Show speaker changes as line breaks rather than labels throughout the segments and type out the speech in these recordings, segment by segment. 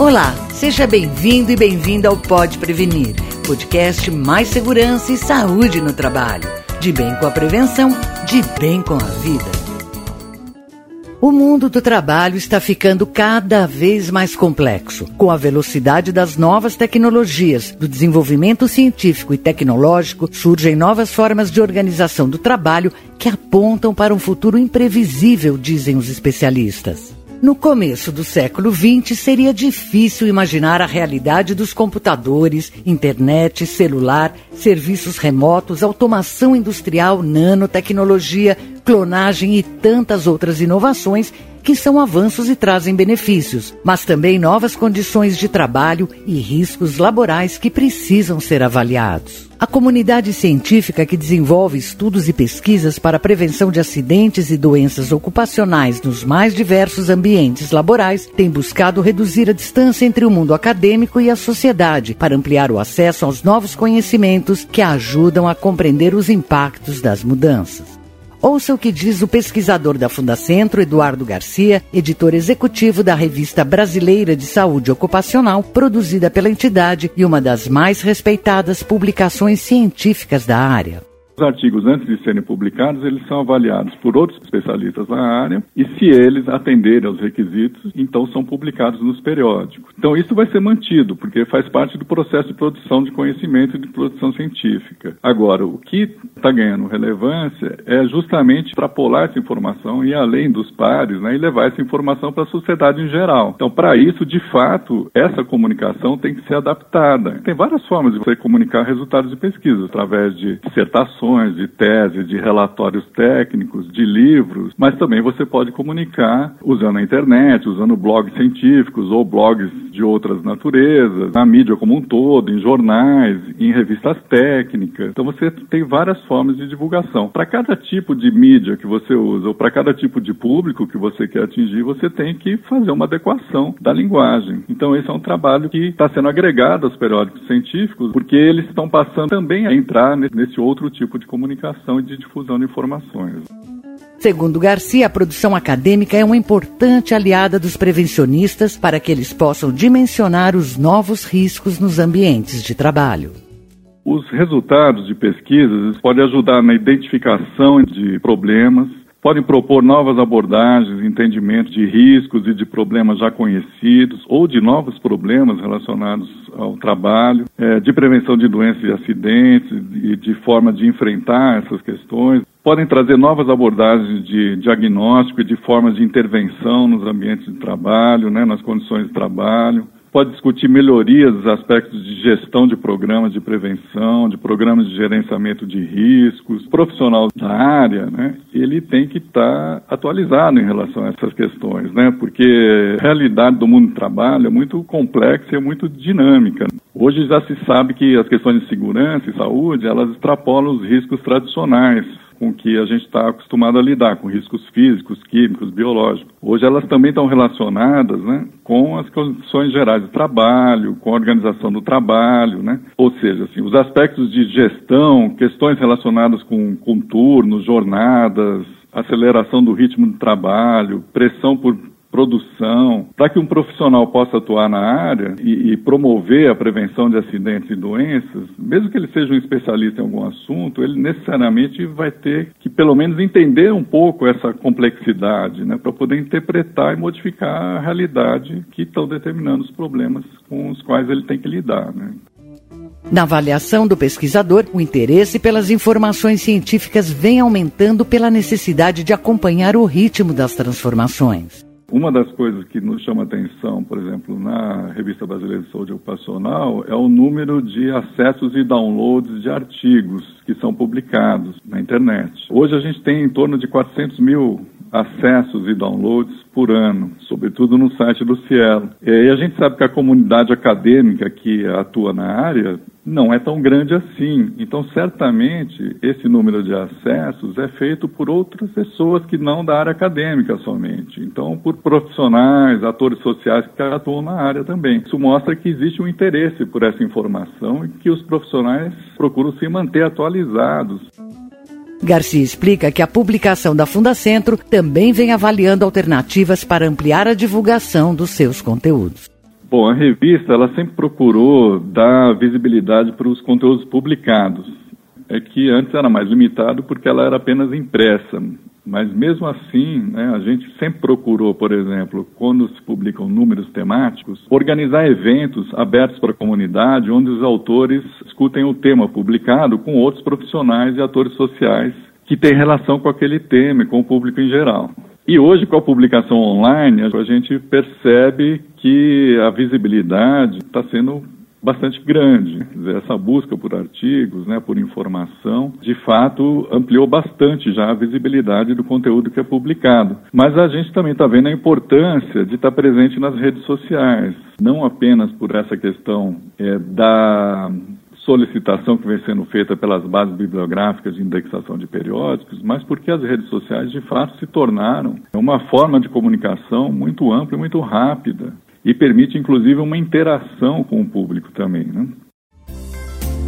Olá, seja bem-vindo e bem-vinda ao Pode Prevenir, podcast mais segurança e saúde no trabalho. De bem com a prevenção, de bem com a vida. O mundo do trabalho está ficando cada vez mais complexo. Com a velocidade das novas tecnologias, do desenvolvimento científico e tecnológico, surgem novas formas de organização do trabalho que apontam para um futuro imprevisível, dizem os especialistas. No começo do século XX, seria difícil imaginar a realidade dos computadores, internet, celular, serviços remotos, automação industrial, nanotecnologia, clonagem e tantas outras inovações que são avanços e trazem benefícios, mas também novas condições de trabalho e riscos laborais que precisam ser avaliados. A comunidade científica que desenvolve estudos e pesquisas para a prevenção de acidentes e doenças ocupacionais nos mais diversos ambientes laborais tem buscado reduzir a distância entre o mundo acadêmico e a sociedade para ampliar o acesso aos novos conhecimentos que ajudam a compreender os impactos das mudanças. Ouça o que diz o pesquisador da Fundacentro, Eduardo Garcia, editor executivo da Revista Brasileira de Saúde Ocupacional, produzida pela entidade e uma das mais respeitadas publicações científicas da área.
Os artigos, antes de serem publicados, eles são avaliados por outros especialistas na área e, se eles atenderem aos requisitos, então são publicados nos periódicos. Então, isso vai ser mantido, porque faz parte do processo de produção de conhecimento e de produção científica. Agora, o que está ganhando relevância é justamente extrapolar essa informação e além dos pares né, e levar essa informação para a sociedade em geral. Então, para isso, de fato, essa comunicação tem que ser adaptada. Tem várias formas de você comunicar resultados de pesquisa, através de dissertações de tese, de relatórios técnicos, de livros, mas também você pode comunicar usando a internet, usando blogs científicos ou blogs de outras naturezas, na mídia como um todo, em jornais, em revistas técnicas. Então você tem várias formas de divulgação. Para cada tipo de mídia que você usa ou para cada tipo de público que você quer atingir, você tem que fazer uma adequação da linguagem. Então esse é um trabalho que está sendo agregado aos periódicos científicos, porque eles estão passando também a entrar nesse outro tipo de comunicação e de difusão de informações.
Segundo Garcia, a produção acadêmica é uma importante aliada dos prevencionistas para que eles possam dimensionar os novos riscos nos ambientes de trabalho.
Os resultados de pesquisas podem ajudar na identificação de problemas, podem propor novas abordagens, entendimento de riscos e de problemas já conhecidos ou de novos problemas relacionados ao trabalho, é, de prevenção de doenças e acidentes e de forma de enfrentar essas questões. Podem trazer novas abordagens de diagnóstico e de formas de intervenção nos ambientes de trabalho, né, nas condições de trabalho pode discutir melhorias dos aspectos de gestão de programas de prevenção, de programas de gerenciamento de riscos. O profissional da área, né, ele tem que estar tá atualizado em relação a essas questões, né, porque a realidade do mundo do trabalho é muito complexa e é muito dinâmica. Hoje já se sabe que as questões de segurança e saúde, elas extrapolam os riscos tradicionais com que a gente está acostumado a lidar, com riscos físicos, químicos, biológicos. Hoje elas também estão relacionadas né, com as condições gerais de trabalho, com a organização do trabalho, né? ou seja, assim, os aspectos de gestão, questões relacionadas com, com turnos, jornadas, aceleração do ritmo de trabalho, pressão por produção, para que um profissional possa atuar na área e, e, promover a prevenção de acidentes e doenças, mesmo que ele seja um especialista em algum assunto, ele necessariamente vai ter que pelo menos entender um pouco essa complexidade, né, para poder interpretar e modificar a realidade que estão determinando os problemas com os quais ele tem que lidar. Né.
Na avaliação do pesquisador, o interesse pelas informações científicas vem aumentando pela necessidade de acompanhar o ritmo das transformações.
Uma das coisas que nos chama atenção, por exemplo, na Revista Brasileira de Saúde Ocupacional, é o número de acessos e downloads de artigos que são publicados na internet. Hoje a gente tem em torno de 400 mil acessos e downloads por ano, sobretudo no site do Cielo. E a gente sabe que a comunidade acadêmica que atua na área não é tão grande assim. Então, certamente, esse número de acessos é feito por outras pessoas que não da área acadêmica somente. Então, por profissionais, atores sociais que atuam na área também. Isso mostra que existe um interesse por essa informação e que os profissionais procuram se manter atualizados.
Garcia explica que a publicação da Fundacentro também vem avaliando alternativas para ampliar a divulgação dos seus conteúdos.
Bom, a revista ela sempre procurou dar visibilidade para os conteúdos publicados. É que antes era mais limitado porque ela era apenas impressa. Mas mesmo assim, né, a gente sempre procurou, por exemplo, quando se publicam números temáticos, organizar eventos abertos para a comunidade, onde os autores discutem o tema publicado com outros profissionais e atores sociais que têm relação com aquele tema e com o público em geral. E hoje, com a publicação online, a gente percebe que a visibilidade está sendo bastante grande. Dizer, essa busca por artigos, né, por informação, de fato ampliou bastante já a visibilidade do conteúdo que é publicado. Mas a gente também está vendo a importância de estar presente nas redes sociais, não apenas por essa questão é, da solicitação que vem sendo feita pelas bases bibliográficas de indexação de periódicos, mas porque as redes sociais de fato se tornaram uma forma de comunicação muito ampla e muito rápida e permite inclusive uma interação com o público também. Né?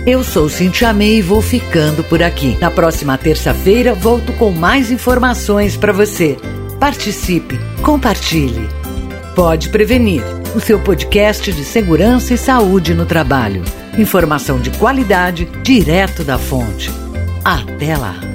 Eu sou Cintia May e vou ficando por aqui. Na próxima terça-feira volto com mais informações para você. Participe, compartilhe. Pode prevenir. O seu podcast de segurança e saúde no trabalho. Informação de qualidade direto da fonte. Até lá.